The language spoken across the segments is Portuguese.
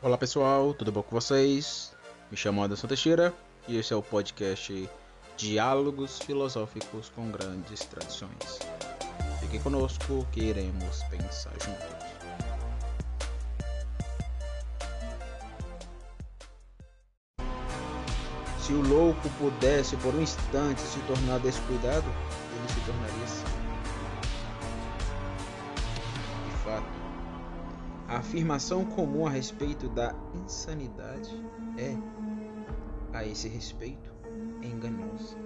Olá pessoal, tudo bom com vocês? Me chamo Anderson Teixeira e esse é o podcast Diálogos Filosóficos com Grandes Tradições. Fique conosco que iremos pensar juntos. Se o louco pudesse por um instante se tornar descuidado, ele se tornaria assim. A afirmação comum a respeito da insanidade é, a esse respeito, enganosa.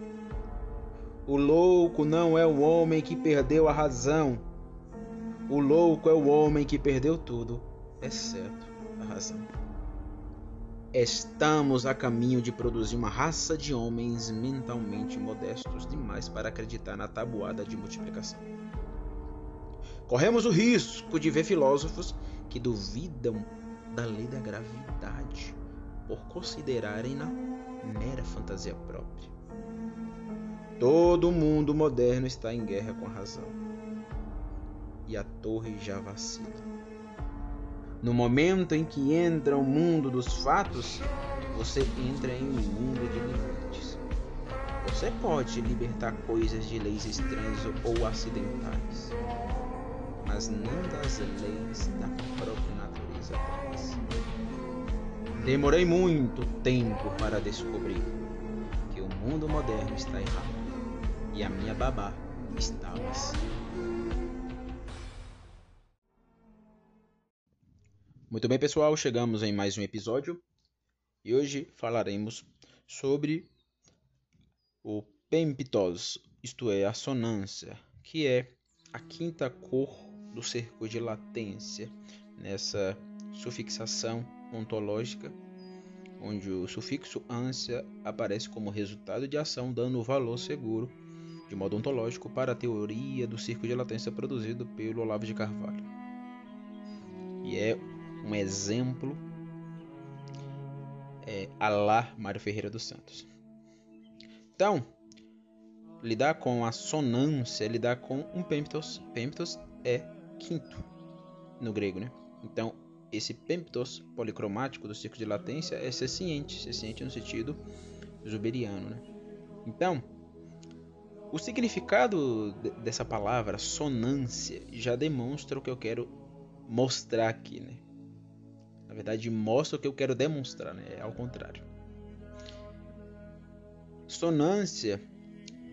O louco não é o homem que perdeu a razão. O louco é o homem que perdeu tudo, exceto a razão. Estamos a caminho de produzir uma raça de homens mentalmente modestos demais para acreditar na tabuada de multiplicação. Corremos o risco de ver filósofos que duvidam da lei da gravidade por considerarem-na mera fantasia própria. Todo mundo moderno está em guerra com a razão. E a torre já vacila. No momento em que entra o mundo dos fatos, você entra em um mundo de limites. Você pode libertar coisas de leis estranhas ou acidentais mas nem das leis da própria natureza delas. Demorei muito tempo para descobrir que o mundo moderno está errado e a minha babá estava assim. Muito bem, pessoal, chegamos em mais um episódio e hoje falaremos sobre o pemptos, isto é, a sonância, que é a quinta cor do cerco de latência, nessa sufixação ontológica, onde o sufixo ânsia aparece como resultado de ação dando valor seguro, de modo ontológico, para a teoria do círculo de latência produzido pelo Olavo de Carvalho. E é um exemplo é, alá Mário Ferreira dos Santos. Então, lidar com a sonância, lidar com um pemptos, pemptos é quinto no grego, né? Então, esse pemptos policromático do círculo de latência é ciente, ciente no sentido zuberiano, né? Então, o significado dessa palavra, sonância, já demonstra o que eu quero mostrar aqui, né? Na verdade, mostra o que eu quero demonstrar, né? É ao contrário. Sonância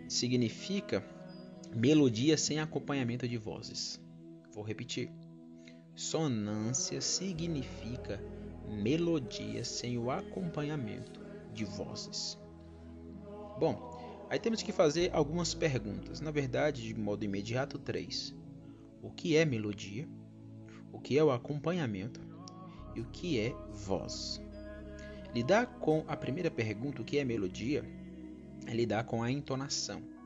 significa melodia sem acompanhamento de vozes. Vou repetir. Sonância significa melodia sem o acompanhamento de vozes. Bom, aí temos que fazer algumas perguntas. Na verdade, de modo imediato, três: O que é melodia? O que é o acompanhamento? E o que é voz? Lidar com a primeira pergunta, o que é melodia, é lidar com a entonação.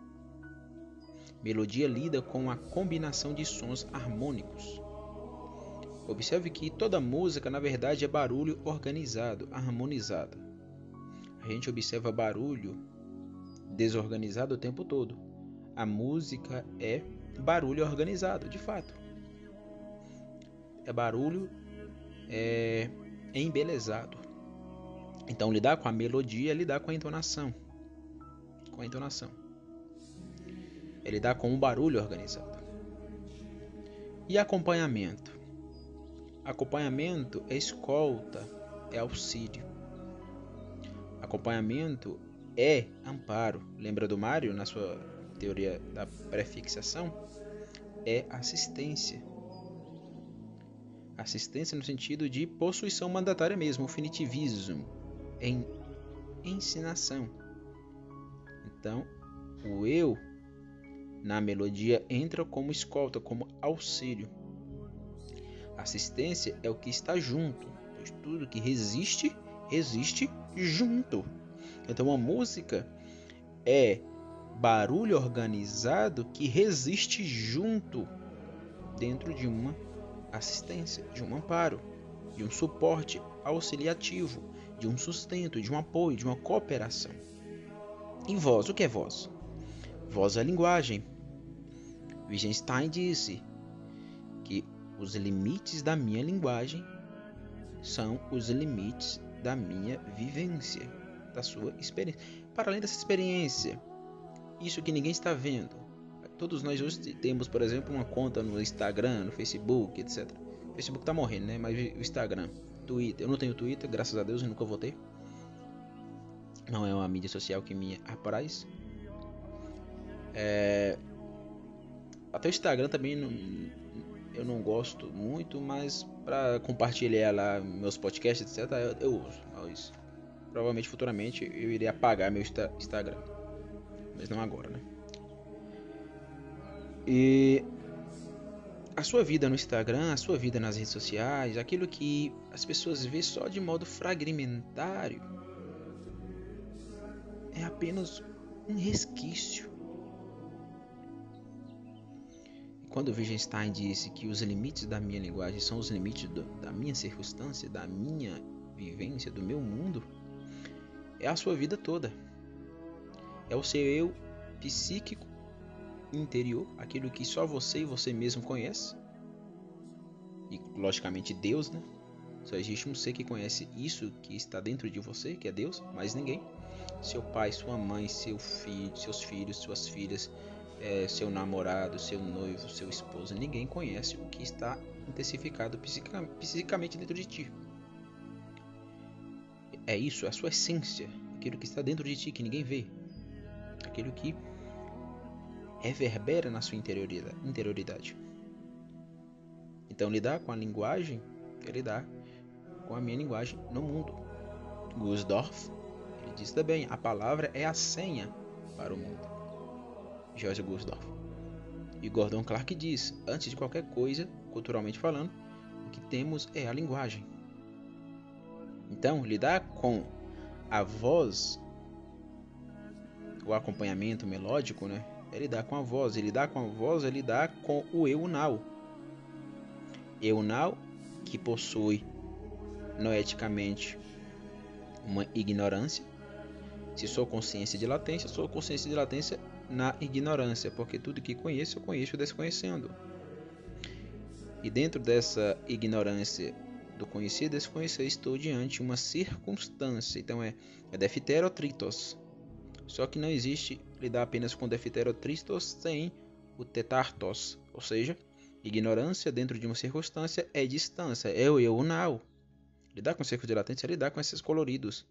Melodia lida com a combinação de sons harmônicos. Observe que toda música, na verdade, é barulho organizado, harmonizado. A gente observa barulho desorganizado o tempo todo. A música é barulho organizado, de fato. É barulho é, embelezado. Então, lidar com a melodia é lidar com a entonação. Com a entonação é lidar com um barulho organizado. E acompanhamento? Acompanhamento é escolta, é auxílio. Acompanhamento é amparo. Lembra do Mário na sua teoria da prefixação? É assistência. Assistência no sentido de possuição mandatária mesmo, finitivismo, em ensinação. Então, o eu na melodia entra como escolta, como auxílio. Assistência é o que está junto, pois tudo que resiste, resiste junto. Então a música é barulho organizado que resiste junto dentro de uma assistência, de um amparo, de um suporte auxiliativo, de um sustento, de um apoio, de uma cooperação. E voz, o que é voz? Voz é linguagem, Wittgenstein disse que os limites da minha linguagem são os limites da minha vivência, da sua experiência. Para além dessa experiência, isso que ninguém está vendo. Todos nós hoje temos, por exemplo, uma conta no Instagram, no Facebook, etc. O Facebook tá morrendo, né? Mas o Instagram, Twitter. Eu não tenho Twitter, graças a Deus, e nunca vou ter. Não é uma mídia social que me apraz. É... Até o Instagram também não, eu não gosto muito, mas para compartilhar lá meus podcasts, etc, eu, eu uso. Mas provavelmente futuramente eu irei apagar meu Instagram. Mas não agora, né? E a sua vida no Instagram, a sua vida nas redes sociais, aquilo que as pessoas vê só de modo fragmentário, é apenas um resquício. Quando Wittgenstein disse que os limites da minha linguagem são os limites do, da minha circunstância, da minha vivência, do meu mundo, é a sua vida toda. É o seu eu psíquico interior, aquilo que só você e você mesmo conhece. E logicamente Deus, né? Só existe um ser que conhece isso que está dentro de você, que é Deus, mais ninguém. Seu pai, sua mãe, seu filho, seus filhos, suas filhas, é, seu namorado, seu noivo, seu esposo, ninguém conhece o que está intensificado psicicamente dentro de ti. É isso, é a sua essência, aquilo que está dentro de ti que ninguém vê, aquilo que reverbera na sua interioridade. Então, lidar com a linguagem é lidar com a minha linguagem no mundo. Gusdorf, ele diz também, a palavra é a senha para o mundo. George Gusdorf. E Gordon Clark diz, antes de qualquer coisa, culturalmente falando, o que temos é a linguagem. Então, lidar com a voz, o acompanhamento melódico, né? É lidar com a voz. E lidar com a voz é lidar com o eu now. Eu now que possui noeticamente uma ignorância. Se sou consciência de latência, sou consciência de latência na ignorância, porque tudo que conheço, eu conheço desconhecendo. E dentro dessa ignorância do conhecer e desconhecer, estou diante de uma circunstância. Então é, é defterotritos. Só que não existe lidar apenas com defterotritos sem o tetartos, ou seja, ignorância dentro de uma circunstância é distância, é o eu now. Lidar com cerco de latência é lidar com esses coloridos.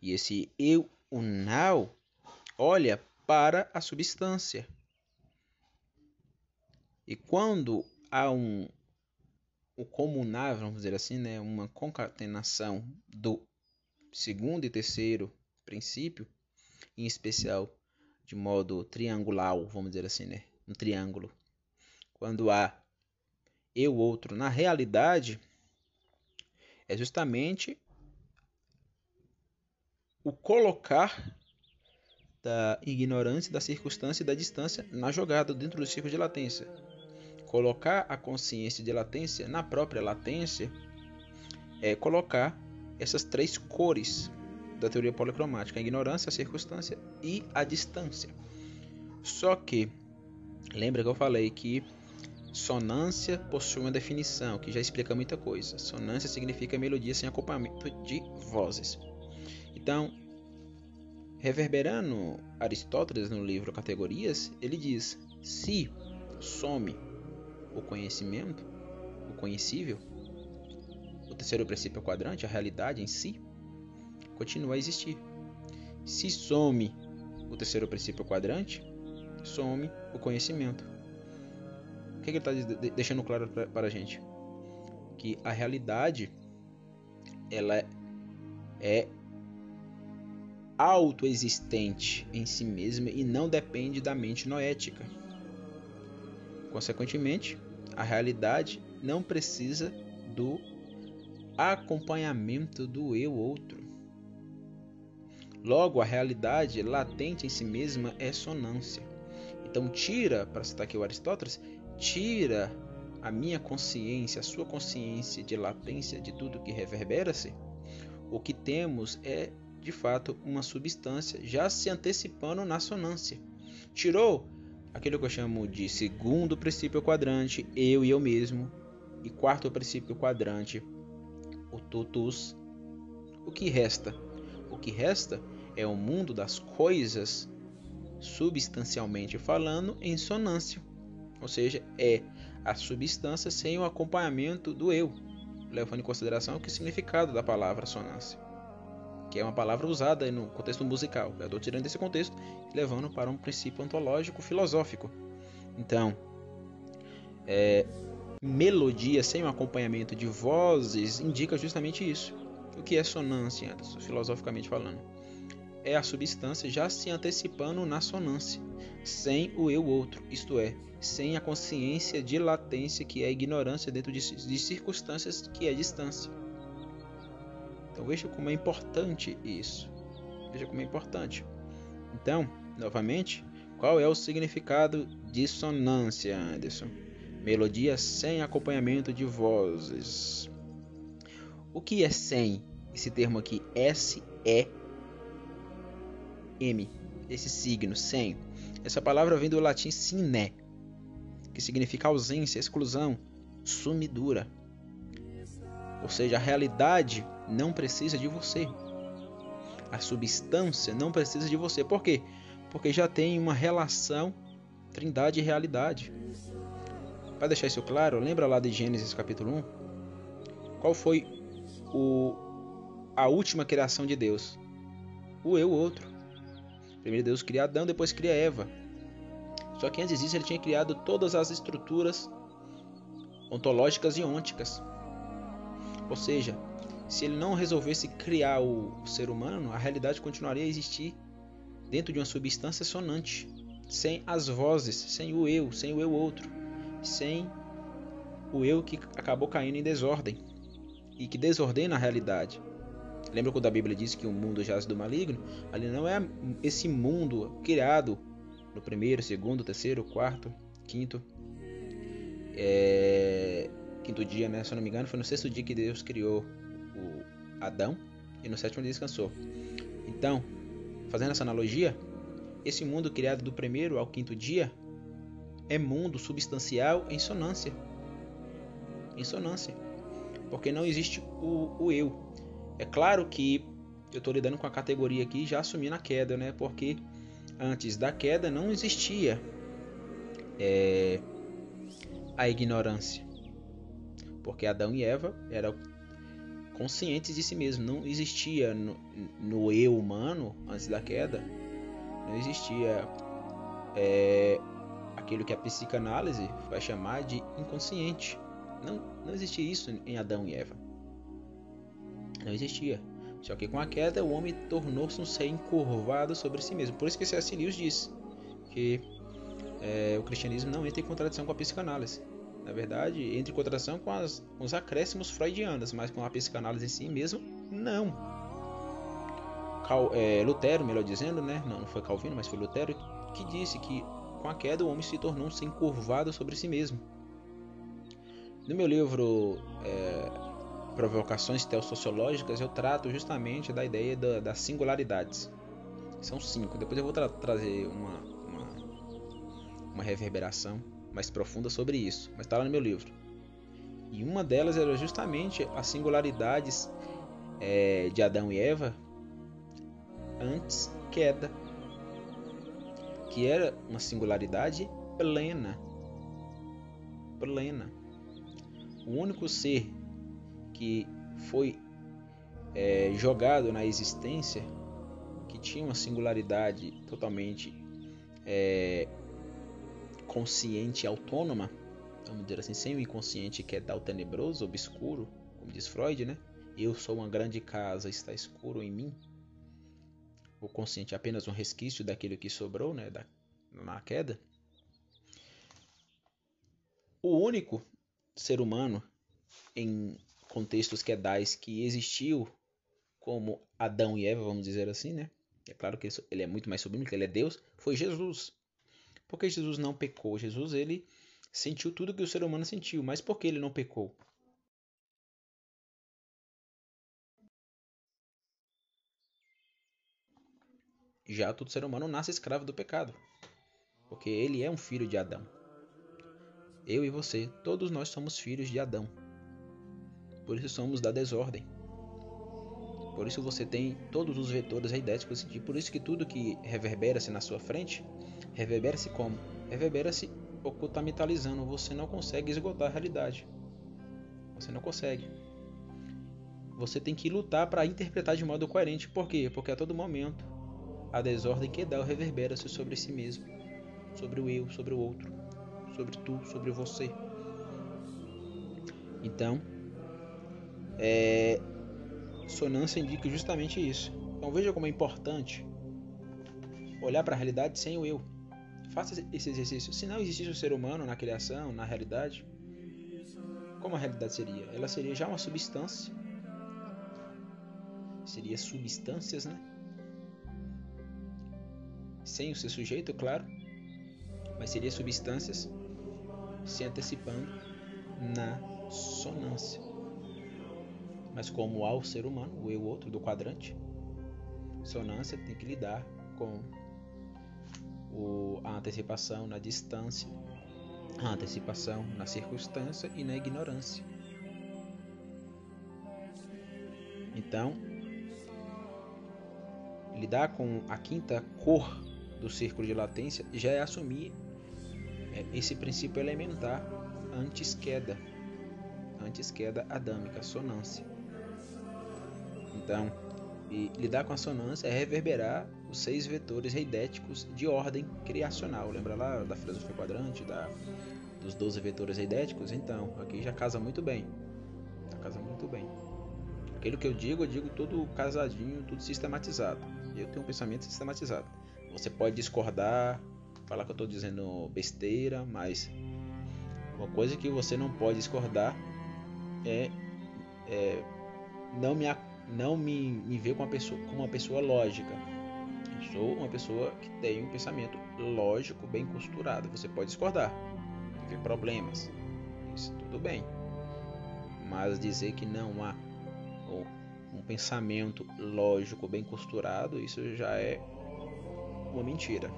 E esse eu now olha para a substância. E quando há um o comunar, vamos dizer assim, né, uma concatenação do segundo e terceiro princípio, em especial de modo triangular, vamos dizer assim, né, um triângulo. Quando há eu outro na realidade, é justamente o colocar da ignorância, da circunstância e da distância na jogada dentro do círculo de latência. Colocar a consciência de latência na própria latência é colocar essas três cores da teoria policromática: a ignorância, a circunstância e a distância. Só que, lembra que eu falei que sonância possui uma definição que já explica muita coisa. Sonância significa melodia sem acompanhamento de vozes. Então, Reverberando Aristóteles no livro Categorias, ele diz: se some o conhecimento, o conhecível, o terceiro princípio quadrante, a realidade em si, continua a existir. Se some o terceiro princípio quadrante, some o conhecimento. O que, que ele está deixando claro para a gente? Que a realidade ela é autoexistente em si mesma e não depende da mente noética. Consequentemente, a realidade não precisa do acompanhamento do eu outro. Logo, a realidade latente em si mesma é sonância. Então, tira, para citar aqui o Aristóteles, tira a minha consciência, a sua consciência de latência de tudo que reverbera-se. O que temos é de fato uma substância já se antecipando na sonância. Tirou aquilo que eu chamo de segundo princípio quadrante, eu e eu mesmo, e quarto princípio quadrante, o totus. O que resta? O que resta é o mundo das coisas, substancialmente falando, em sonância. Ou seja, é a substância sem o acompanhamento do eu, levando em consideração o significado da palavra sonância, que é uma palavra usada no contexto musical. Eu estou tirando desse contexto e levando para um princípio ontológico filosófico. Então, é, melodia sem o acompanhamento de vozes indica justamente isso. O que é sonância, filosoficamente falando? É a substância já se antecipando na sonância, sem o eu outro, isto é, sem a consciência de latência que é a ignorância dentro de, de circunstâncias que é distância. Então veja como é importante isso. Veja como é importante. Então, novamente, qual é o significado de sonância, Anderson? Melodia sem acompanhamento de vozes. O que é sem? Esse termo aqui, S-E-M. Esse signo, sem. Essa palavra vem do latim sine, que significa ausência, exclusão, sumidura. Ou seja, a realidade não precisa de você. A substância não precisa de você. Por quê? Porque já tem uma relação trindade e realidade. Para deixar isso claro, lembra lá de Gênesis capítulo 1? Qual foi o, a última criação de Deus? O eu, o outro. Primeiro Deus cria Adão, depois cria Eva. Só que antes disso ele tinha criado todas as estruturas ontológicas e ônticas. Ou seja, se ele não resolvesse criar o ser humano, a realidade continuaria a existir dentro de uma substância sonante, sem as vozes, sem o eu, sem o eu outro, sem o eu que acabou caindo em desordem e que desordena a realidade. Lembra quando a Bíblia diz que o mundo jaz do maligno? Ali não é esse mundo criado no primeiro, segundo, terceiro, quarto, quinto. É... Quinto dia, né? Se eu não me engano, foi no sexto dia que Deus criou Adão e no sétimo dia descansou. Então, fazendo essa analogia, esse mundo criado do primeiro ao quinto dia é mundo substancial em sonância. Em sonância. Porque não existe o, o eu. É claro que eu estou lidando com a categoria aqui já assumindo a queda, né? Porque antes da queda não existia é, a ignorância. Porque Adão e Eva eram conscientes de si mesmos. Não existia no, no eu humano, antes da queda, não existia é, aquilo que a psicanálise vai chamar de inconsciente. Não, não existia isso em Adão e Eva. Não existia. Só que com a queda o homem tornou-se um ser encurvado sobre si mesmo. Por isso que C.S. Lewis diz que é, o cristianismo não entra em contradição com a psicanálise. Na verdade, entra em contradição com, as, com os acréscimos freudianos, mas com a psicanálise em si mesmo, não. Cal, é, Lutero, melhor dizendo, né? Não, não foi Calvino, mas foi Lutero que disse que com a queda o homem se tornou um encurvado sobre si mesmo. No meu livro é, provocações teossociológicas, eu trato justamente da ideia da, das singularidades. São cinco. Depois eu vou tra trazer uma, uma, uma, reverberação mais profunda sobre isso, mas está lá no meu livro. E uma delas era justamente as singularidades é, de Adão e Eva antes queda, que era uma singularidade plena, plena. O único ser que foi é, jogado na existência, que tinha uma singularidade totalmente é, consciente autônoma, vamos dizer assim, sem o inconsciente que é tal tenebroso, obscuro, como diz Freud, né? Eu sou uma grande casa, está escuro em mim. O consciente é apenas um resquício daquilo que sobrou, né, da, na queda. O único ser humano em contextos quedais que existiu como Adão e Eva, vamos dizer assim, né? É claro que ele é muito mais sublime, que ele é Deus, foi Jesus. Porque Jesus não pecou? Jesus ele sentiu tudo que o ser humano sentiu, mas por que ele não pecou? Já todo ser humano nasce escravo do pecado, porque ele é um filho de Adão. Eu e você, todos nós somos filhos de Adão. Por isso somos da desordem. Por isso você tem todos os vetores eidéticos e por isso que tudo que reverbera-se na sua frente, reverbera-se como? Reverbera-se ocultamentalizando. Você não consegue esgotar a realidade. Você não consegue. Você tem que lutar para interpretar de modo coerente. Por quê? Porque a todo momento a desordem que dá reverbera-se sobre si mesmo, sobre o eu, sobre o outro, sobre tu, sobre você. Então, é, sonância indica justamente isso. Então veja como é importante olhar para a realidade sem o eu. Faça esse exercício. Se não existisse o ser humano na criação, na realidade, como a realidade seria? Ela seria já uma substância. Seria substâncias, né? Sem o ser sujeito, claro. Mas seria substâncias se antecipando na sonância. Mas como há o ser humano, o eu outro do quadrante, sonância tem que lidar com o, a antecipação na distância, a antecipação na circunstância e na ignorância. Então, lidar com a quinta cor do círculo de latência já é assumir é, esse princípio elementar antes queda, antes queda adâmica, sonância. Então, lidar com a sonância é reverberar os seis vetores eidéticos de ordem criacional. Lembra lá da filosofia quadrante, da, dos 12 vetores eidéticos? Então, aqui já casa muito bem. Já casa muito bem. Aquilo que eu digo, eu digo tudo casadinho, tudo sistematizado. Eu tenho um pensamento sistematizado. Você pode discordar, falar que eu estou dizendo besteira, mas uma coisa que você não pode discordar é, é não me não me, me ver como uma pessoa, como uma pessoa lógica. Sou uma pessoa que tem um pensamento lógico, bem costurado. Você pode discordar, ver problemas, isso tudo bem. Mas dizer que não há um pensamento lógico, bem costurado, isso já é uma mentira.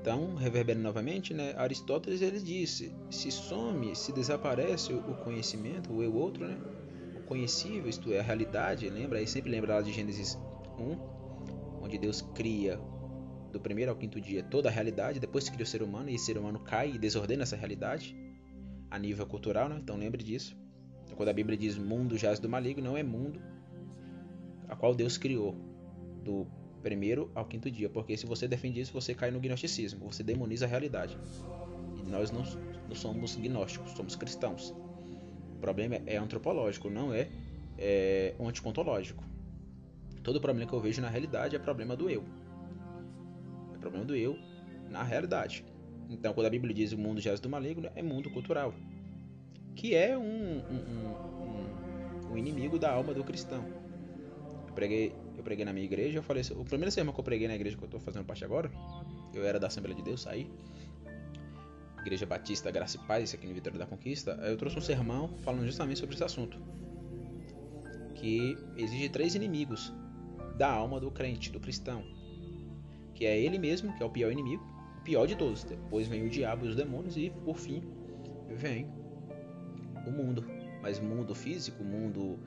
Então, reverberando novamente, né, Aristóteles ele disse: se some, se desaparece o conhecimento, o eu outro, né, conhecível, isto é, a realidade, lembra? Aí sempre lembra lá de Gênesis 1, onde Deus cria do primeiro ao quinto dia toda a realidade, depois cria o ser humano e esse ser humano cai e desordena essa realidade a nível cultural, né? Então lembre disso. Então, quando a Bíblia diz mundo jaz do maligno, não é mundo a qual Deus criou do primeiro ao quinto dia, porque se você defende isso, você cai no gnosticismo, você demoniza a realidade. E nós não, não somos gnósticos, somos cristãos. O problema é antropológico, não é, é anticontológico. Todo problema que eu vejo na realidade é problema do eu. É problema do eu na realidade. Então, quando a Bíblia diz o mundo jaz do maligno, é mundo cultural, que é um, um, um, um inimigo da alma do cristão. Eu preguei, eu preguei na minha igreja, eu falei, o primeiro sermão que eu preguei na igreja que eu estou fazendo parte agora, eu era da Assembleia de Deus, saí, Igreja Batista Graça e Paz, aqui no Vitória da Conquista, eu trouxe um sermão falando justamente sobre esse assunto. Que exige três inimigos da alma do crente, do cristão. Que é ele mesmo, que é o pior inimigo, o pior de todos. Depois vem o diabo e os demônios e, por fim, vem o mundo. Mas mundo físico, mundo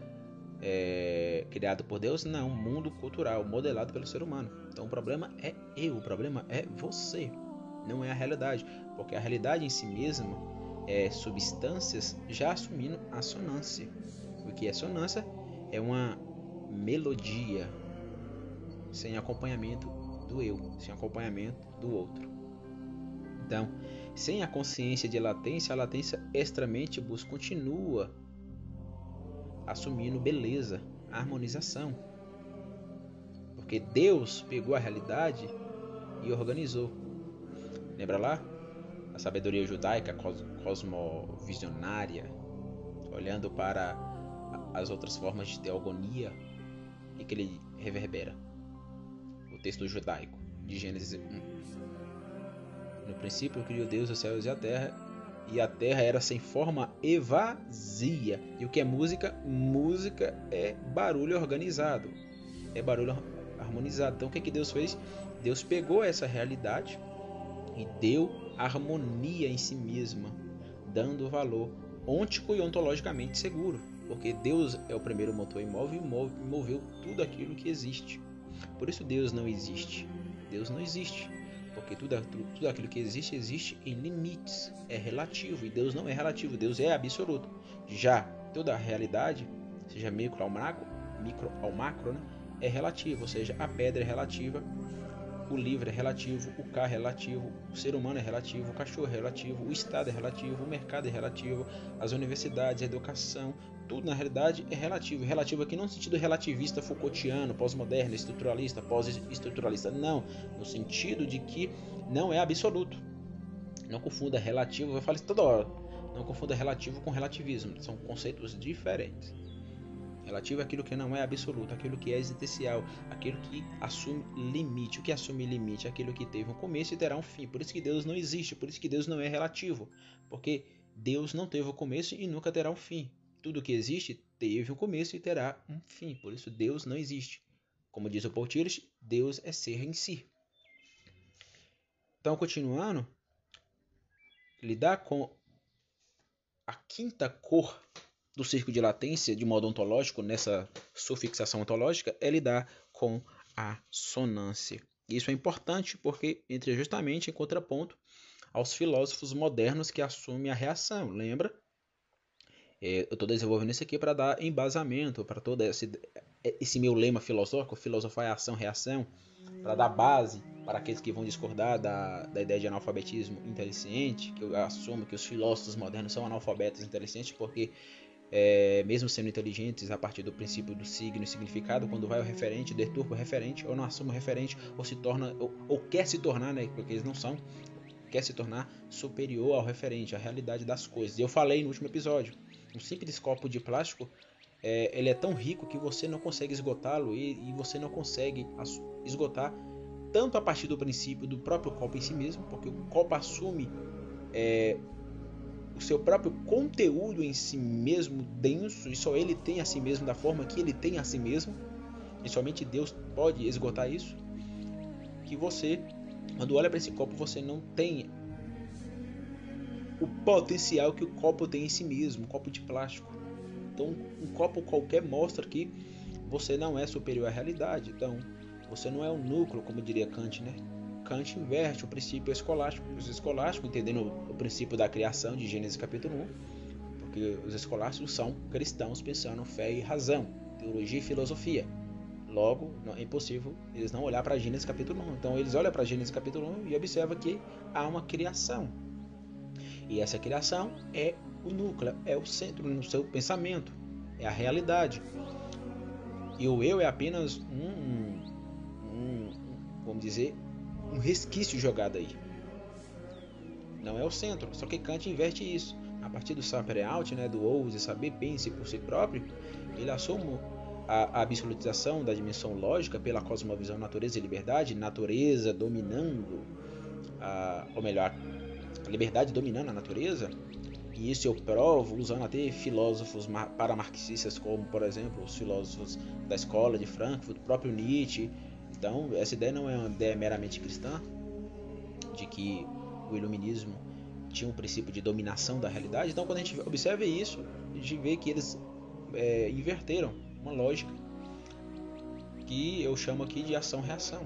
é, criado por Deus, não, mundo cultural, modelado pelo ser humano. Então o problema é eu, o problema é você não é a realidade, porque a realidade em si mesma é substâncias já assumindo a sonância. O que é sonância? É uma melodia sem acompanhamento do eu, sem acompanhamento do outro. Então, sem a consciência de latência, a latência extramente busca continua assumindo beleza, harmonização. Porque Deus pegou a realidade e organizou. Lembra lá? A sabedoria judaica cosmovisionária, olhando para as outras formas de teogonia e que ele reverbera. Texto judaico de Gênesis 1. No princípio criou Deus os céus e a terra, e a terra era sem forma e vazia. E o que é música? Música é barulho organizado, é barulho harmonizado. Então o que, que Deus fez? Deus pegou essa realidade e deu harmonia em si mesma, dando valor ôntico e ontologicamente seguro, porque Deus é o primeiro motor imóvel e moveu tudo aquilo que existe. Por isso Deus não existe. Deus não existe, porque tudo, tudo aquilo que existe existe em limites, é relativo. E Deus não é relativo, Deus é absoluto. Já toda a realidade, seja micro ao macro, micro ao macro, né, é relativa, ou seja, a pedra é relativa, o livro é relativo, o carro é relativo, o ser humano é relativo, o cachorro é relativo, o Estado é relativo, o mercado é relativo, as universidades, a educação, tudo na realidade é relativo. Relativo aqui não no sentido relativista Foucaultiano, pós-moderno, estruturalista, pós-estruturalista. Não, no sentido de que não é absoluto. Não confunda relativo, eu falo isso toda hora. Não confunda relativo com relativismo, são conceitos diferentes. Relativo é aquilo que não é absoluto, aquilo que é existencial, aquilo que assume limite. O que assume limite? Aquilo que teve um começo e terá um fim. Por isso que Deus não existe, por isso que Deus não é relativo. Porque Deus não teve um começo e nunca terá um fim. Tudo que existe teve um começo e terá um fim. Por isso Deus não existe. Como diz o Tillich, Deus é ser em si. Então, continuando, lidar com a quinta cor do círculo de latência de modo ontológico, nessa sufixação ontológica, é lidar com a sonância. Isso é importante porque entra justamente em contraponto aos filósofos modernos que assumem a reação. Lembra? É, eu estou desenvolvendo isso aqui para dar embasamento para todo esse, esse meu lema filosófico, filosofar é ação, reação, para dar base para aqueles que vão discordar da, da ideia de analfabetismo inteligente, que eu assumo que os filósofos modernos são analfabetos inteligentes, porque é, mesmo sendo inteligentes a partir do princípio do signo e significado, quando vai ao referente, deturpa o referente, ou não assume o referente, ou se torna, ou, ou, quer se tornar, né, porque eles não são, quer se tornar superior ao referente, à realidade das coisas. Eu falei no último episódio, um simples copo de plástico, é, ele é tão rico que você não consegue esgotá-lo e, e você não consegue esgotar tanto a partir do princípio do próprio copo em si mesmo, porque o copo assume é, o seu próprio conteúdo em si mesmo denso e só ele tem a si mesmo da forma que ele tem a si mesmo e somente Deus pode esgotar isso que você quando olha para esse copo você não tem o potencial que o copo tem em si mesmo um copo de plástico então um copo qualquer mostra que você não é superior à realidade então você não é o núcleo como diria Kant né Kant inverte o princípio escolástico. Os escolásticos, entendendo o princípio da criação de Gênesis capítulo 1, porque os escolásticos são cristãos pensando fé e razão, teologia e filosofia. Logo, é impossível eles não olhar para Gênesis capítulo 1. Então eles olham para Gênesis capítulo 1 e observam que há uma criação. E essa criação é o núcleo, é o centro no seu pensamento, é a realidade. E o eu é apenas um, um, vamos dizer, um resquício jogado aí. Não é o centro, só que Kant inverte isso. A partir do saber out, né, do ouse, saber, pense por si próprio, ele assume a, absolutização da dimensão lógica pela cosmovisão natureza e liberdade, natureza dominando, a, ou melhor, liberdade dominando a natureza, e isso eu provo usando até filósofos paramarxistas como, por exemplo, os filósofos da escola de Frankfurt, o próprio Nietzsche, então, essa ideia não é uma ideia meramente cristã, de que o iluminismo tinha um princípio de dominação da realidade. Então, quando a gente observa isso, a gente vê que eles é, inverteram uma lógica que eu chamo aqui de ação-reação.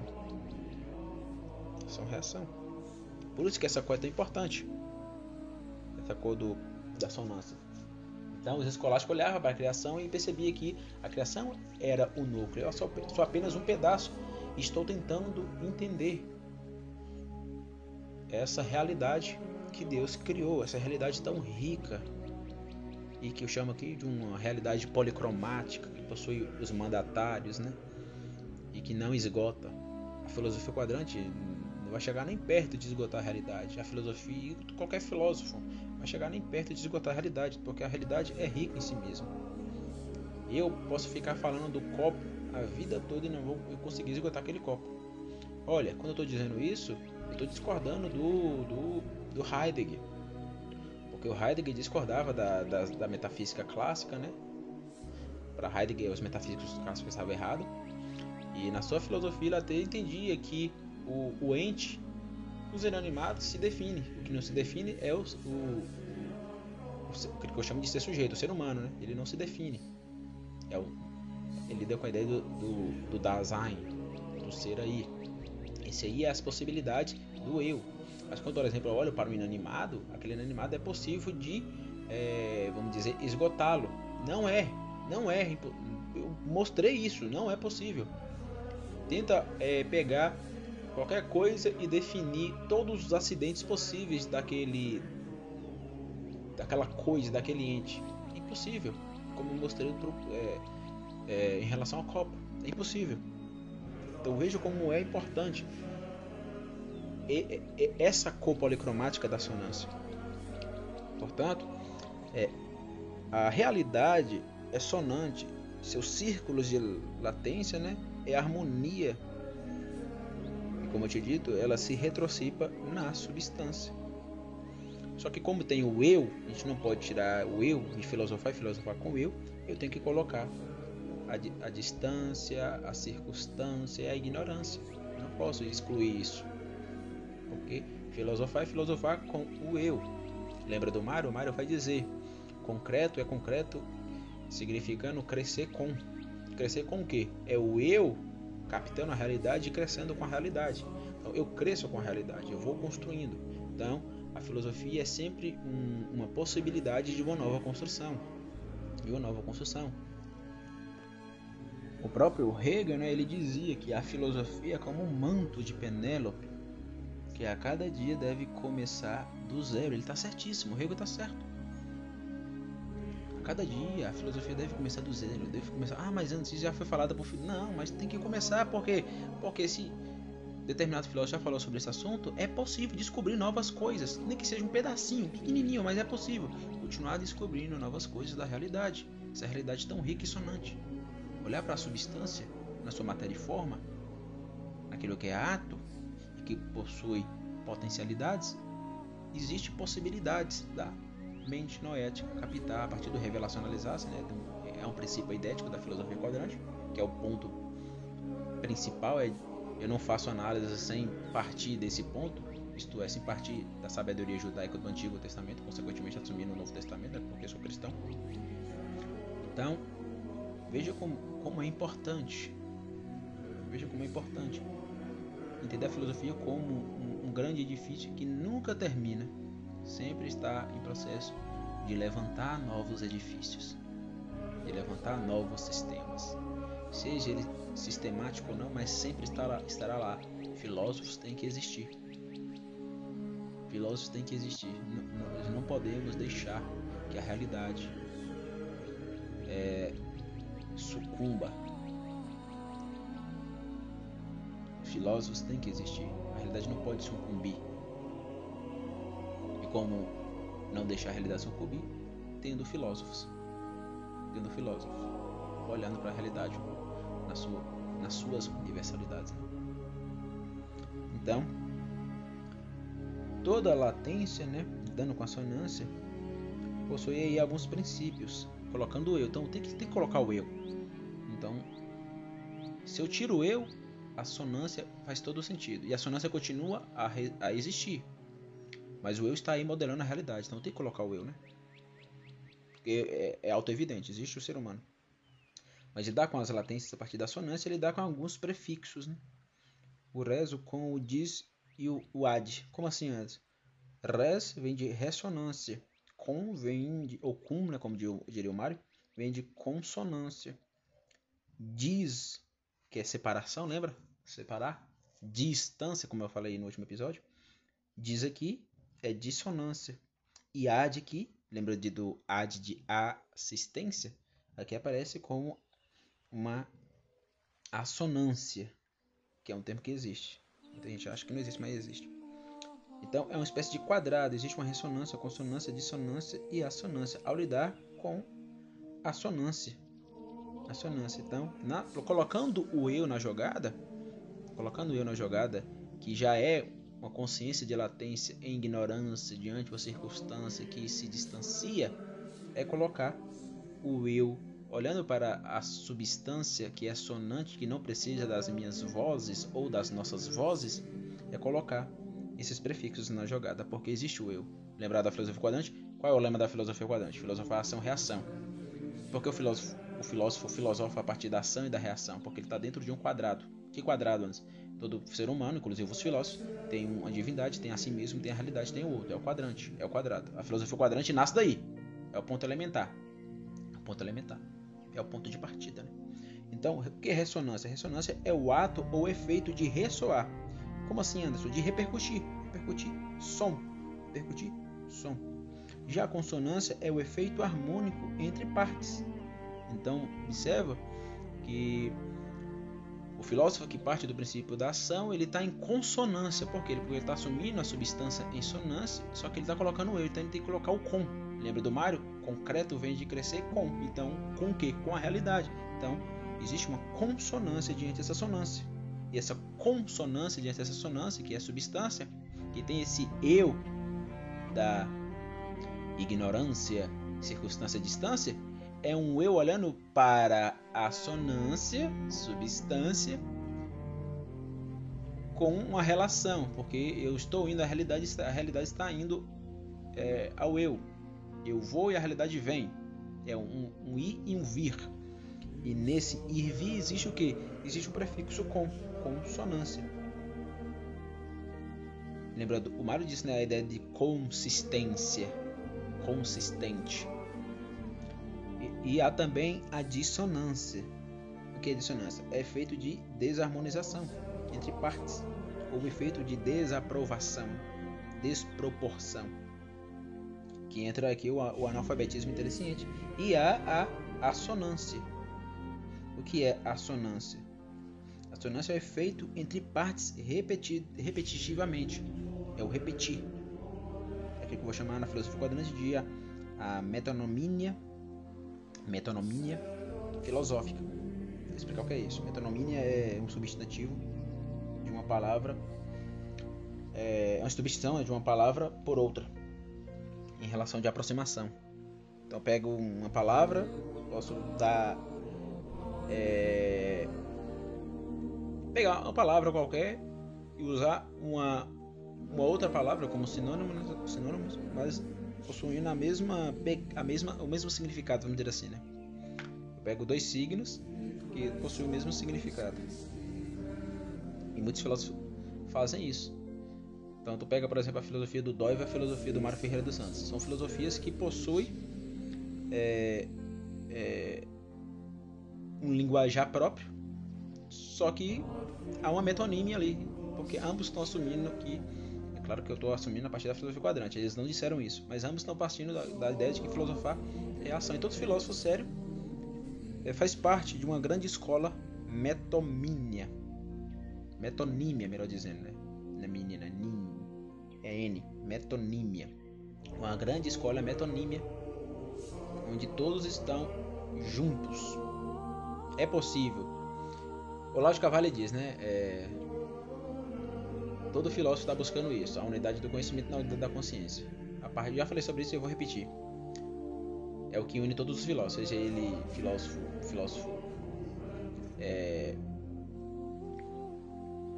Ação-reação. Por isso que essa cor é tão importante. Essa cor do, da sonância. Então, os escolásticos olhavam para a criação e percebia que a criação era o núcleo, era só, apenas um pedaço estou tentando entender essa realidade que Deus criou, essa realidade tão rica e que eu chamo aqui de uma realidade policromática que possui os mandatários, né? E que não esgota. A filosofia quadrante não vai chegar nem perto de esgotar a realidade. A filosofia, qualquer filósofo, vai chegar nem perto de esgotar a realidade, porque a realidade é rica em si mesma. Eu posso ficar falando do copo a vida toda e não vou conseguir esgotar aquele copo. Olha, quando eu estou dizendo isso, eu estou discordando do, do, do, Heidegger. Porque o Heidegger discordava da, da, da metafísica clássica, né? Para Heidegger, os metafísicos clássicos estavam errados. E na sua filosofia, ele até entendia que o, o ente Os inanimados se definem. O que não se define é o, o, o, que eu chamo de ser sujeito, o ser humano, né? Ele não se define. É o, ele lida com a ideia do, do, do Dasein, do ser aí. Esse aí é as possibilidades do eu. Mas quando, por exemplo, eu olho para o inanimado, aquele inanimado é possível de, é, vamos dizer, esgotá-lo. Não é, não é. Eu mostrei isso, não é possível. Tenta é, pegar qualquer coisa e definir todos os acidentes possíveis daquele daquela coisa, daquele ente. É impossível, como eu mostrei é, é, em relação à Copa. É impossível. Então veja como é importante e, e, essa cor policromática da sonância. Portanto, é, a realidade é sonante, seus círculos de latência né, é harmonia como eu tinha dito, ela se retrocipa na substância. Só que como tem o eu, a gente não pode tirar o eu e filosofar e filosofar com o eu, eu tenho que colocar a, a distância, a circunstância e a ignorância. não posso excluir isso. Porque filosofar é filosofar com o eu. Lembra do Mário? O Mário vai dizer: concreto é concreto, significando crescer com. Crescer com o que? É o eu captando a realidade e crescendo com a realidade. Então, eu cresço com a realidade, eu vou construindo. Então, a filosofia é sempre um, uma possibilidade de uma nova construção. De uma nova construção. O próprio Hegel, né, ele dizia que a filosofia é como um manto de Penélope, que a cada dia deve começar do zero. Ele está certíssimo, o Hegel está certo cada dia a filosofia deve começar do zero, deve começar. Ah, mas antes já foi falada por não, mas tem que começar porque porque se determinado filósofo já falou sobre esse assunto, é possível descobrir novas coisas, nem que seja um pedacinho, pequenininho, mas é possível continuar descobrindo novas coisas da realidade, essa realidade tão rica e sonante. Olhar para a substância na sua matéria e forma, naquilo que é ato e que possui potencialidades, existe possibilidades da mente noética captar a partir do revelacionalizar-se, né? é um princípio idético da filosofia quadrante, que é o ponto principal, é eu não faço análise sem partir desse ponto, isto é, sem partir da sabedoria judaica do Antigo Testamento, consequentemente assumindo o Novo Testamento, né? porque sou cristão. Então, veja como, como é importante, veja como é importante entender a filosofia como um, um grande edifício que nunca termina, sempre está em processo de levantar novos edifícios, de levantar novos sistemas. Seja ele sistemático ou não, mas sempre estará, estará lá. Filósofos têm que existir. Filósofos têm que existir. Nós não podemos deixar que a realidade é, sucumba. Filósofos têm que existir. A realidade não pode sucumbir como não deixar a realidade sucumbir, tendo filósofos, tendo filósofos, olhando para a realidade na sua, nas suas universalidades. Né? Então, toda latência, né, dando com a sonância, possui aí alguns princípios, colocando o eu. Então tem que, tem que colocar o eu. Então, se eu tiro o eu, a sonância faz todo sentido. E a sonância continua a, a existir. Mas o eu está aí modelando a realidade, então tem que colocar o eu, né? Porque é, é auto-evidente, existe o ser humano. Mas ele dá com as latências a partir da sonância, ele dá com alguns prefixos, né? O res, o com, o diz e o, o ad. Como assim, ad? Res vem de ressonância. Com vem de, ou cum, né, como diria o Mário, vem de consonância. Diz, que é separação, lembra? Separar. Distância, como eu falei no último episódio. Diz aqui é dissonância. E ad que, lembra de, do ad de assistência? Aqui aparece como uma assonância, que é um termo que existe. Muita gente acha que não existe, mas existe. Então é uma espécie de quadrado, existe uma ressonância, consonância, dissonância e assonância ao lidar com assonância. Assonância. Então, na, colocando o eu na jogada, colocando o eu na jogada, que já é uma consciência de latência em ignorância diante uma circunstância que se distancia, é colocar o eu olhando para a substância que é sonante, que não precisa das minhas vozes ou das nossas vozes, é colocar esses prefixos na jogada, porque existe o eu. Lembrar da filosofia quadrante? Qual é o lema da filosofia quadrante? Filosofar ação, reação. Porque o filósofo, o filósofo filosofa a partir da ação e da reação, porque ele está dentro de um quadrado. Que quadrado, antes? Todo ser humano, inclusive os filósofos, tem uma divindade, tem a si mesmo, tem a realidade, tem o outro. É o quadrante, é o quadrado. A filosofia quadrante nasce daí. É o ponto elementar. O ponto elementar. É o ponto de partida, né? Então, o que é ressonância? Ressonância é o ato ou efeito de ressoar. Como assim, Anderson? De repercutir. Repercutir som. Repercutir som. Já a consonância é o efeito harmônico entre partes. Então, observa que filósofo que parte do princípio da ação, ele está em consonância. Por quê? Porque ele está assumindo a substância em sonância, só que ele está colocando o eu, então ele tem que colocar o com. Lembra do Mário? Concreto vem de crescer com. Então, com o quê? Com a realidade. Então, existe uma consonância diante dessa sonância. E essa consonância diante dessa sonância, que é a substância, que tem esse eu da ignorância, circunstância, distância, é um eu olhando para a sonância, substância, com uma relação, porque eu estou indo, a realidade está, a realidade está indo é, ao eu. Eu vou e a realidade vem. É um, um ir e um vir. E nesse ir vir existe o que? Existe o prefixo com, consonância. Lembra, o Mário disse né, a ideia de consistência, consistente. E, há também a dissonância. O que é dissonância? É efeito de desarmonização entre partes, ou efeito de desaprovação, desproporção. Que entra aqui o, o analfabetismo inteligente. E há a assonância, o que é assonância? Assonância é o efeito entre partes repeti repetitivamente. É o repetir. É aquilo que eu vou chamar na filosofia quadrante de a, a metonomínia filosófica. Vou explicar o que é isso. Metonomínia é um substantivo de uma palavra, é uma substituição de uma palavra por outra, em relação de aproximação. Então eu pego uma palavra, posso dar é, pegar uma palavra qualquer e usar uma, uma outra palavra como sinônimo, sinônimos, mas possuindo a mesma, a mesma, o mesmo significado, vamos dizer assim, né? Eu pego dois signos que possuem o mesmo significado. E muitos filósofos fazem isso. Então, tu pega, por exemplo, a filosofia do Dói e a filosofia do Mário Ferreira dos Santos. São filosofias que possuem é, é, um linguajar próprio, só que há uma metonímia ali, porque ambos estão assumindo que claro que eu estou assumindo a partir da filosofia quadrante, eles não disseram isso, mas ambos estão partindo da, da ideia de que filosofar é ação. E todo filósofo sério é, faz parte de uma grande escola metomínia, metonímia, melhor dizendo, né? Não é menina, é N, metonímia. Uma grande escola metonímia, onde todos estão juntos, é possível. O de Carvalho diz, né? É, todo filósofo está buscando isso, a unidade do conhecimento na unidade da consciência. A parte, já falei sobre isso e eu vou repetir. É o que une todos os filósofos, seja ele filósofo, filósofo é,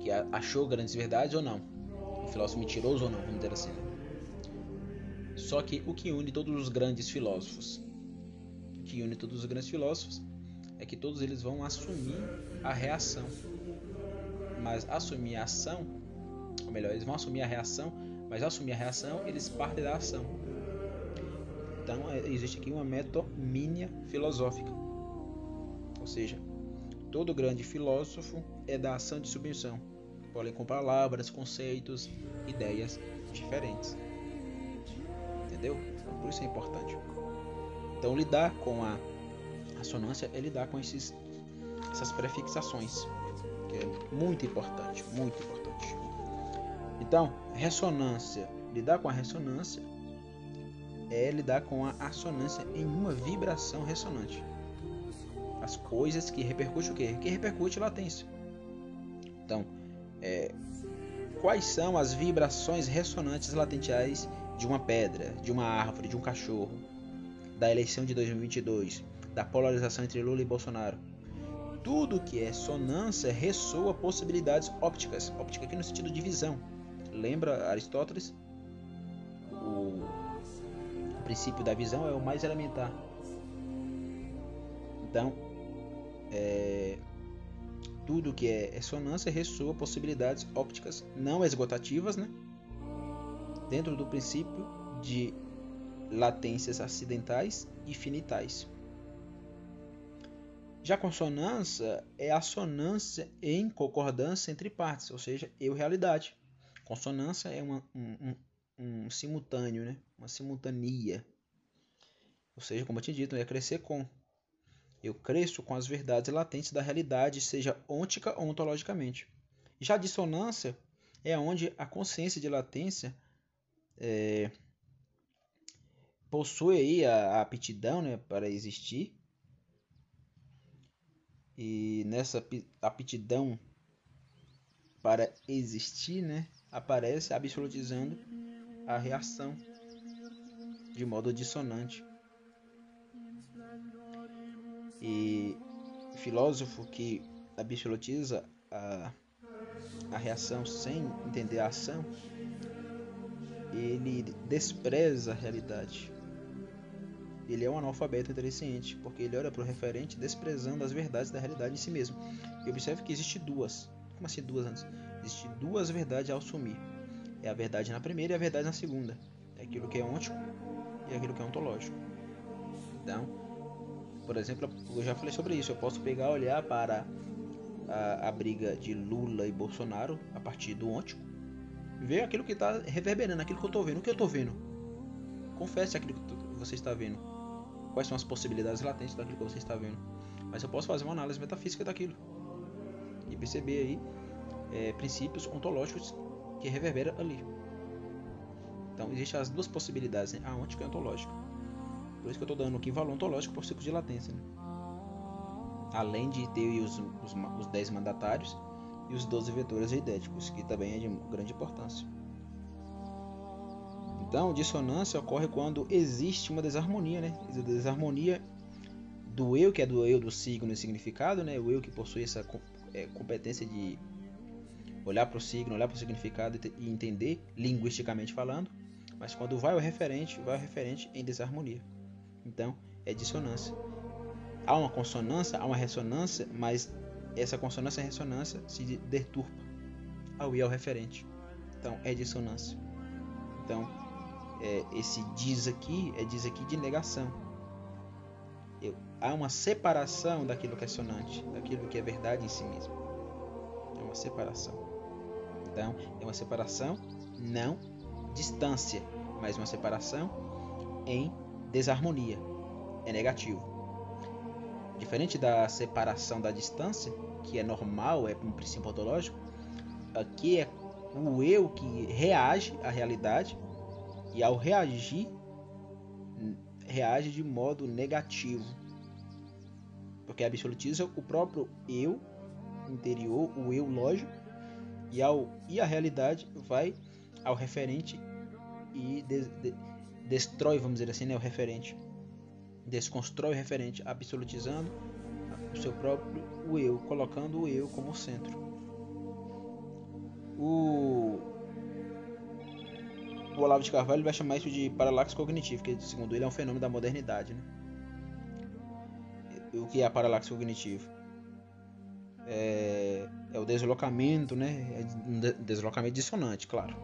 que achou grandes verdades ou não, um filósofo mentiroso ou não, vamos dizer assim. Só que o que une todos os grandes filósofos, o que une todos os grandes filósofos é que todos eles vão assumir a reação. Mas assumir a ação, ou melhor, eles vão assumir a reação, mas assumir a reação, eles partem da ação. Então é, existe aqui uma metomínia filosófica. Ou seja, todo grande filósofo é da ação de submissão, porém com palavras, conceitos, ideias diferentes. Entendeu? Então, por isso é importante. Então lidar com a Assonância é lidar com esses, essas prefixações, que é muito importante, muito importante. Então, ressonância, lidar com a ressonância é lidar com a assonância em uma vibração ressonante. As coisas que repercute o quê? Que repercute latência. Então, é, quais são as vibrações ressonantes latenciais de uma pedra, de uma árvore, de um cachorro, da eleição de 2022, da polarização entre Lula e Bolsonaro. Tudo que é sonância ressoa possibilidades ópticas, óptica aqui no sentido de visão, lembra Aristóteles? O, princípio da visão é o mais elementar. Então, é, tudo que é ressonância ressoa possibilidades ópticas não esgotativas, né? dentro do princípio de latências acidentais e finitais. Já a consonância é a assonância em concordância entre partes, ou seja, eu realidade. Consonância é uma, um, um, um, simultâneo, né? uma simultania. Ou seja, como eu tinha dito, é crescer com. Eu cresço com as verdades latentes da realidade, seja ôntica ou ontologicamente. Já a dissonância é onde a consciência de latência é, possui aí a, a aptidão né, para existir e nessa aptidão para existir, né, aparece absolutizando a reação de modo dissonante. E filósofo que absolutiza a, a reação sem entender a ação, ele despreza a realidade ele é um analfabeto inteligente, porque ele olha para o referente desprezando as verdades da realidade em si mesmo. E observe que existe duas. Como assim duas antes? Existe duas verdades ao assumir. É a verdade na primeira e a verdade na segunda. É aquilo que é ôntico e aquilo que é ontológico. Então, por exemplo, eu já falei sobre isso. Eu posso pegar olhar para a, a briga de Lula e Bolsonaro a partir do ôntico, ver aquilo que está reverberando, aquilo que eu estou vendo. O que eu estou vendo? Confesse aquilo que você está vendo quais são as possibilidades latentes daquilo que você está vendo. Mas eu posso fazer uma análise metafísica daquilo e perceber aí é, princípios ontológicos que reverberam ali. Então existem as duas possibilidades, né? a ôntica e a ontológica. Por isso que eu estou dando aqui valor ontológico o ciclo de latência. Né? Além de ter os, os, os 10 mandatários e os 12 vetores eidéticos, que também é de grande importância. Então, dissonância ocorre quando existe uma desarmonia, né? Desarmonia do eu, que é do eu do signo e significado, né? O eu que possui essa é, competência de olhar para o signo, olhar para o significado e entender, linguisticamente falando. Mas quando vai o referente, vai o referente em desarmonia. Então, é dissonância. Há uma consonância, há uma ressonância, mas essa consonância e ressonância se deturpa ao ir ao referente. Então, é dissonância. Então, é, esse diz aqui é diz aqui de negação. Eu, há uma separação daquilo que é sonante, daquilo que é verdade em si mesmo. É uma separação. Então, é uma separação não distância, mas uma separação em desarmonia. É negativo. Diferente da separação da distância, que é normal, é um princípio ontológico, aqui é o eu que reage à realidade e ao reagir, reage de modo negativo. Porque absolutiza o próprio eu interior, o eu lógico, e, ao, e a realidade vai ao referente e de, de, destrói, vamos dizer assim, né, o referente. Desconstrói o referente, absolutizando o seu próprio o eu, colocando o eu como centro. O o Olavo de Carvalho vai chamar isso de paralaxe cognitivo, que segundo ele é um fenômeno da modernidade. Né? O que é paralaxe cognitivo? É, é, o deslocamento, né? É um deslocamento dissonante, claro,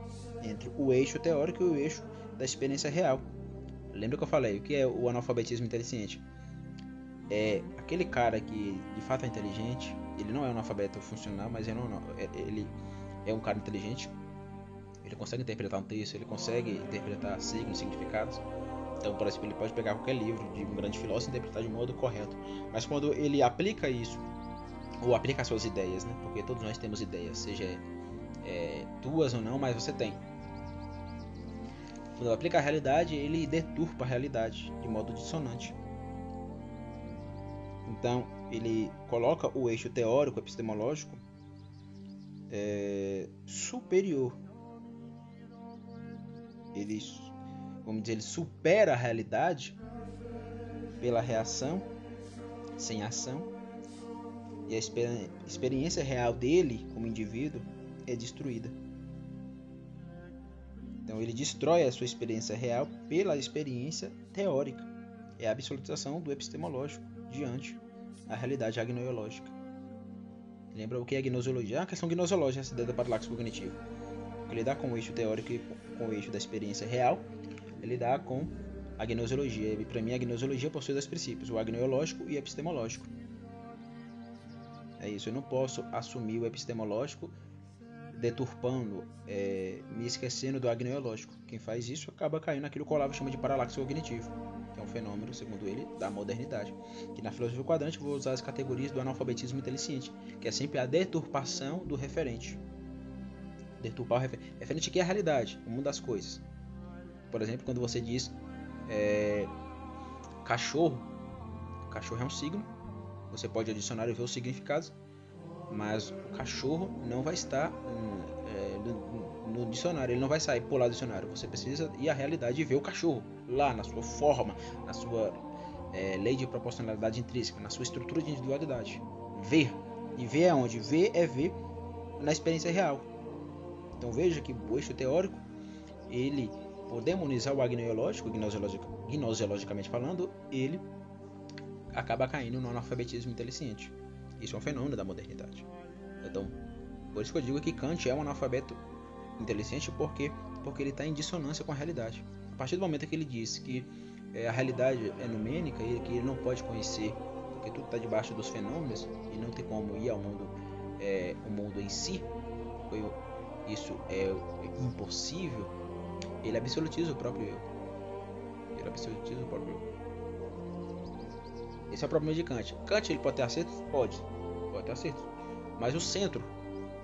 entre o eixo teórico e o eixo da experiência real. Lembra que eu falei o que é o analfabetismo inteligente? É aquele cara que de fato é inteligente, ele não é um analfabeto funcional, mas ele, não, é, ele é um cara inteligente ele consegue interpretar um texto, ele consegue interpretar signos, significados. Então, por exemplo, ele pode pegar qualquer livro de um grande filósofo e interpretar de modo correto. Mas quando ele aplica isso, ou aplica as suas ideias, né? Porque todos nós temos ideias, seja é, tuas ou não, mas você tem. Quando aplica a realidade, ele deturpa a realidade de modo dissonante. Então, ele coloca o eixo teórico epistemológico é, superior ele, vamos dizer, ele supera a realidade pela reação, sem ação, e a experiência real dele como indivíduo é destruída. Então ele destrói a sua experiência real pela experiência teórica. É a absolutização do epistemológico diante da realidade agnoiológica. Lembra o que é gnosiologia? É a questão gnoseológica, essa ideia do paradoxo cognitivo. Ele dá com o eixo teórico e com o eixo da experiência real, ele dá com a gnosiologia. Para mim, a gnosiologia possui dois princípios, o agnoiológico e epistemológico. É isso, eu não posso assumir o epistemológico deturpando, é, me esquecendo do agnoiológico. Quem faz isso acaba caindo naquilo que o Olavo chama de paralaxe cognitivo, que é um fenômeno, segundo ele, da modernidade. Que na filosofia quadrante vou usar as categorias do analfabetismo inteligente, que é sempre a deturpação do referente. Deturpar o referente. Referente que é a realidade, o mundo das coisas. Por exemplo, quando você diz é, cachorro, cachorro é um signo, você pode adicionar e ver os significados, mas o cachorro não vai estar hum, é, no, dicionário, ele não vai sair por lá do dicionário. Você precisa ir à realidade e ver o cachorro lá na sua forma, na sua é, lei de proporcionalidade intrínseca, na sua estrutura de individualidade. Ver. E ver é onde? Ver é ver na experiência real. Então veja que o eixo teórico, ele, por demonizar o agnoiológico, gnosiologicamente falando, ele acaba caindo no analfabetismo inteligente. Isso é um fenômeno da modernidade. Então, por isso que eu digo que Kant é um analfabeto inteligente, porque porque ele está em dissonância com a realidade. A partir do momento que ele diz que é, a realidade é numênica e que ele não pode conhecer, porque tudo está debaixo dos fenômenos e não tem como ir ao mundo, é, o mundo em si, isso é impossível. Ele absolutiza o próprio eu. Ele absolutiza o próprio eu. Esse é o problema de Kant. Kant ele pode ter acertos? Pode. Pode ter acertos. Mas o centro,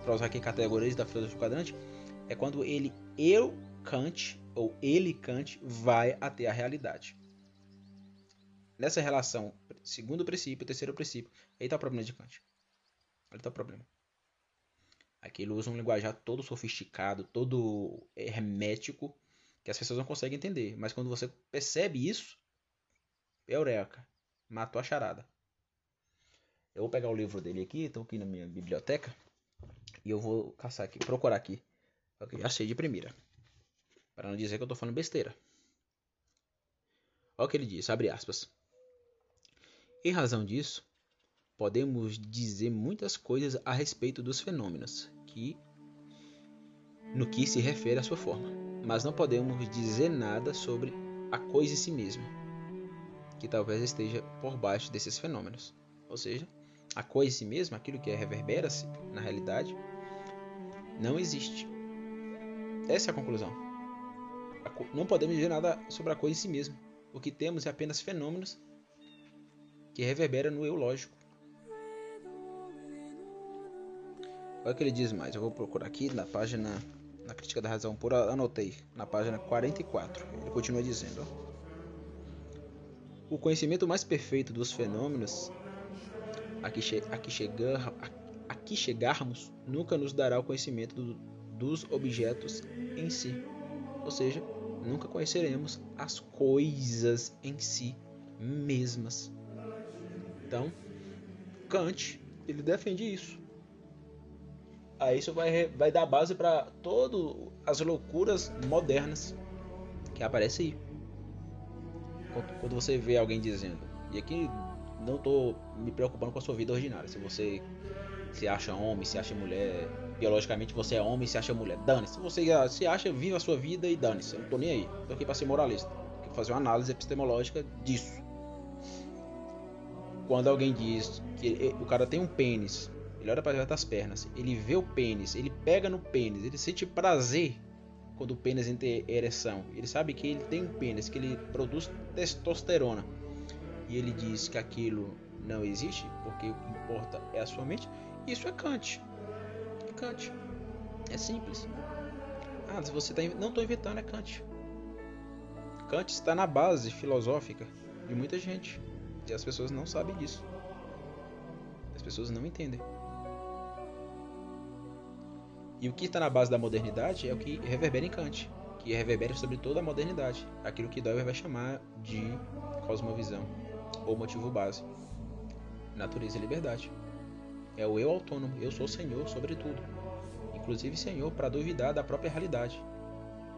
para usar aqui categorias da filosofia quadrante, é quando ele, eu, Kant, ou ele, Kant, vai até a realidade. Nessa relação, segundo princípio, terceiro princípio, aí está o problema de Kant. Aí está o problema. Aqui ele usa um linguajar todo sofisticado, todo hermético, que as pessoas não conseguem entender. Mas quando você percebe isso, é eureka matou a charada. Eu vou pegar o livro dele aqui, estou aqui na minha biblioteca, e eu vou caçar aqui, procurar aqui. Eu já de primeira. Para não dizer que eu estou falando besteira. Olha o que ele diz, abre aspas. Em razão disso, podemos dizer muitas coisas a respeito dos fenômenos, que no que se refere à sua forma, mas não podemos dizer nada sobre a coisa em si mesma que talvez esteja por baixo desses fenômenos. Ou seja, a coisa em si mesma, aquilo que reverbera-se na realidade, não existe. Essa é a conclusão. Não podemos dizer nada sobre a coisa em si mesma. O que temos é apenas fenômenos que reverberam no eu lógico. Olha o que ele diz mais. Eu vou procurar aqui na página, na Crítica da Razão Pura, anotei, na página 44. Ele continua dizendo. Ó, o conhecimento mais perfeito dos fenômenos a que, che a que, chegar, a, a que chegarmos nunca nos dará o conhecimento do, dos objetos em si. Ou seja, nunca conheceremos as coisas em si mesmas. Então, Kant ele defende isso. Aí isso vai, vai dar base para todas as loucuras modernas que aparecem aí quando você vê alguém dizendo, e aqui não estou me preocupando com a sua vida ordinária, se você se acha homem, se acha mulher, biologicamente você é homem, se acha mulher, dane-se. Se você se acha, viva a sua vida e dane-se. Eu não tô nem aí. Tô aqui para ser moralista. Que fazer uma análise epistemológica disso. Quando alguém diz que o cara tem um pênis, ele olha para das pernas, ele vê o pênis, ele pega no pênis, ele sente prazer quando o pênis tem ereção. Ele sabe que ele tem um pênis, que ele produz testosterona. E ele diz que aquilo não existe, porque o que importa é a sua mente. Isso é Kant. É Kant. É simples. Ah, se você tá não estou inventando, é Kant. Kant está na base filosófica de muita gente. E as pessoas não sabem disso. As pessoas não entendem. E o que está na base da modernidade é o que reverbera em Kant, que reverbera sobre toda a modernidade, aquilo que Dover vai chamar de cosmovisão ou motivo base. Natureza e liberdade. É o eu autônomo, eu sou senhor sobre tudo. Inclusive senhor para duvidar da própria realidade.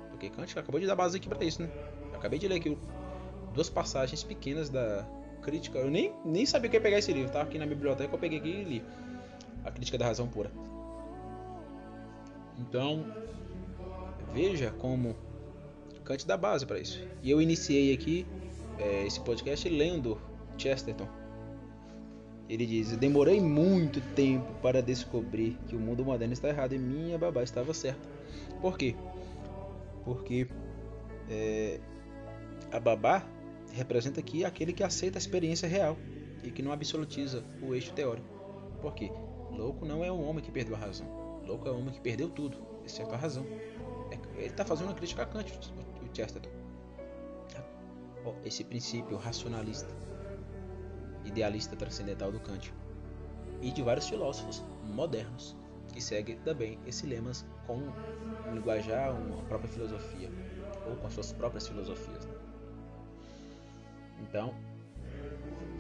Porque Kant acabou de dar base aqui para isso, né? Eu acabei de ler aqui duas passagens pequenas da crítica. Eu nem, nem sabia que ia pegar esse livro, tá? Aqui na biblioteca eu peguei aqui e li. A crítica da razão pura. Então, veja como Kant dá base para isso. E eu iniciei aqui é, esse podcast lendo Chesterton. Ele diz: Demorei muito tempo para descobrir que o mundo moderno está errado e minha babá estava certa. Por quê? Porque é, a babá representa aqui aquele que aceita a experiência real e que não absolutiza o eixo teórico. Por quê? Louco não é um homem que perdeu a razão. Louco é um homem que perdeu tudo, exceto a razão. É, ele está fazendo uma crítica a Kant, o Chesterton. Esse princípio racionalista, idealista transcendental do Kant. E de vários filósofos modernos que seguem também esse lemas com um linguajar, uma própria filosofia, ou com suas próprias filosofias. Né? Então,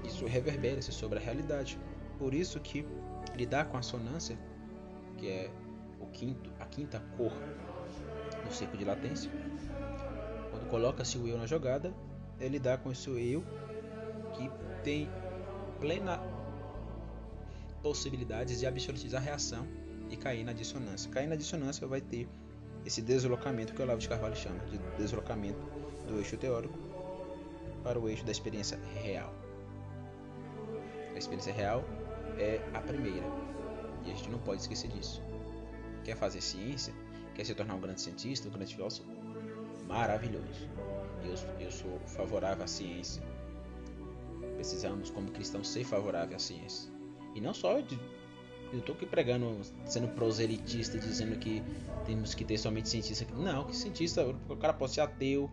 isso reverbera-se sobre a realidade. Por isso que lidar com a assonância, que é o quinto, a quinta cor no ciclo de latência, quando coloca-se o eu na jogada, é lidar com esse eu que tem plena possibilidades de absolutizar a reação e cair na dissonância. Cair na dissonância vai ter esse deslocamento que o Olavo de Carvalho chama de deslocamento do eixo teórico para o eixo da experiência real. A experiência real é a primeira e a gente não pode esquecer disso. Quer fazer ciência? Quer se tornar um grande cientista, um grande filósofo? Maravilhoso. Eu, eu sou favorável à ciência. Precisamos, como cristãos, ser favorável à ciência. E não só de, eu estou aqui pregando, sendo proselitista, dizendo que temos que ter somente cientista. Não, que cientista, o cara pode ser ateu,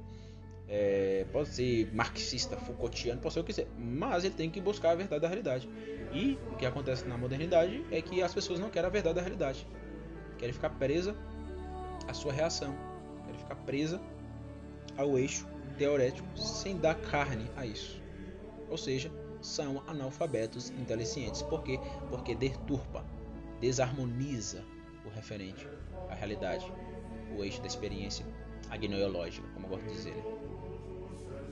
é, pode ser marxista, Foucaultiano, pode ser o que quiser, mas ele tem que buscar a verdade da realidade. E o que acontece na modernidade é que as pessoas não querem a verdade da realidade, querem ficar presa à sua reação, querem ficar presa ao eixo teorético sem dar carne a isso. Ou seja, são analfabetos inteligentes. Por quê? Porque deturpa, desarmoniza o referente, a realidade, o eixo da experiência agnoiológica, como eu gosto de dizer.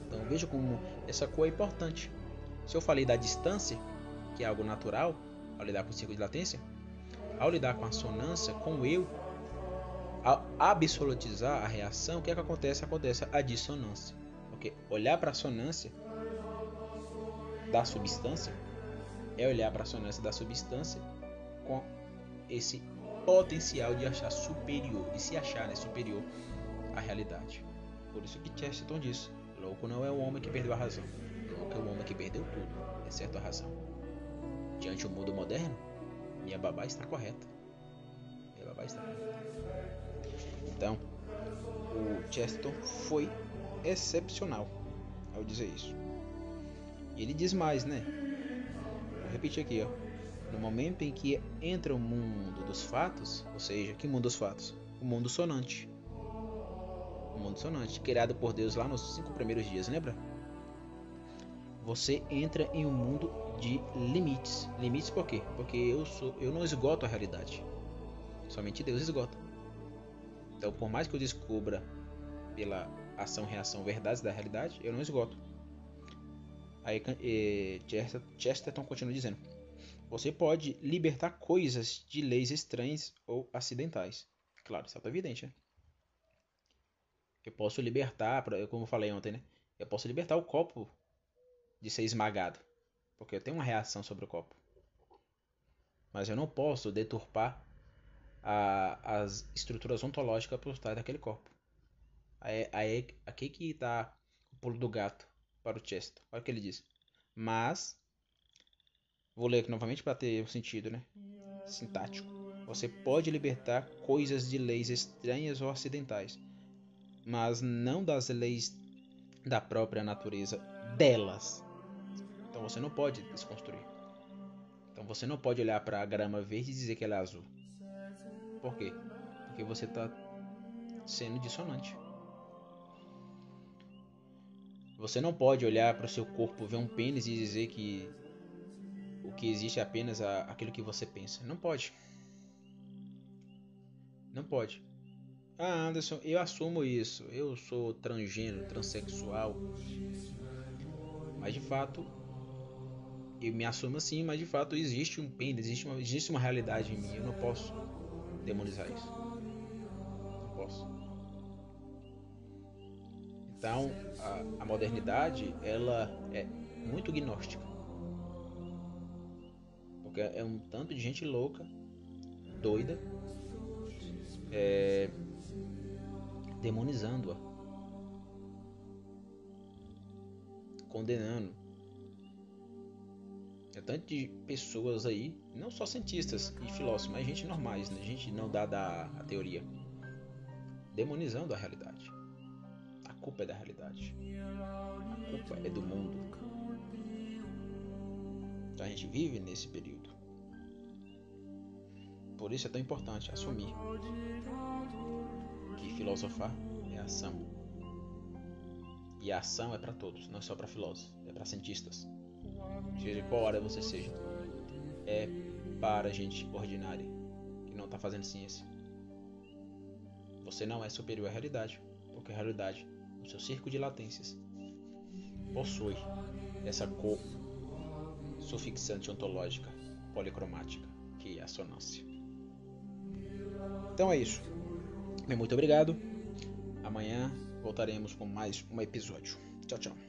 Então veja como essa cor é importante. Se eu falei da distância, que é algo natural ao lidar com o ciclo de latência, ao lidar com a assonância, com o eu, ao absolutizar a reação, o que é que acontece? Acontece a dissonância. Porque olhar para a assonância da substância é olhar para a assonância da substância com esse potencial de achar superior, de se achar né, superior à realidade. Por isso que Chesterton diz: Louco não é o homem que perdeu a razão. Louco é o homem que perdeu tudo, exceto a razão. Diante do mundo moderno, minha babá está correta. Minha babá está correta. Então, o Chesterton foi excepcional ao dizer isso. E ele diz mais, né? Vou repetir aqui, ó. No momento em que entra o mundo dos fatos, ou seja, que mundo dos fatos? O mundo sonante o mundo sonante, criado por Deus lá nos cinco primeiros dias, lembra? Você entra em um mundo de limites. Limites por quê? Porque eu sou, eu não esgoto a realidade. Somente Deus esgota. Então, por mais que eu descubra pela ação reação verdades da realidade, eu não esgoto. Aí eh, Chesterton continua dizendo: Você pode libertar coisas de leis estranhas ou acidentais. Claro, isso é evidente, né? Eu posso libertar, como eu falei ontem, né? Eu posso libertar o copo de ser esmagado, porque eu tenho uma reação sobre o copo. Mas eu não posso deturpar a, as estruturas ontológicas por trás daquele copo. Aí, aí aqui que está o pulo do gato para o Chester. Olha o que ele diz. Mas, vou ler aqui novamente para ter um sentido, né? Sintático. Você pode libertar coisas de leis estranhas ou acidentais mas não das leis da própria natureza delas. Então você não pode desconstruir. Então você não pode olhar para a grama verde e dizer que ela é azul. Por quê? Porque você está sendo dissonante. Você não pode olhar para o seu corpo, ver um pênis e dizer que o que existe é apenas aquilo que você pensa. Não pode. Não pode. Ah, Anderson, eu assumo isso. Eu sou transgênero, transexual. Mas de fato, eu me assumo assim, mas de fato existe um pênis, existe uma, existe uma realidade em mim. Eu não posso demonizar isso. Não posso. Então, a, a modernidade, ela é muito gnóstica. Porque é um tanto de gente louca, doida, é, demonizando-a, condenando. É tanto de pessoas aí, não só cientistas e filósofos, mas gente normais, né? gente não dada a teoria, demonizando a realidade. A culpa é da realidade. A culpa é do mundo. Então a gente vive nesse período. Por isso é tão importante assumir que filosofar é ação. E a ação é para todos, não é só para filósofos, é para cientistas. Seja qual área você seja. É para gente ordinária que não está fazendo ciência. Você não é superior à realidade, porque a realidade, no seu circo de latências, possui essa cor sufixante ontológica policromática, que é a sonância. Então é isso. Muito obrigado. Amanhã voltaremos com mais um episódio. Tchau, tchau.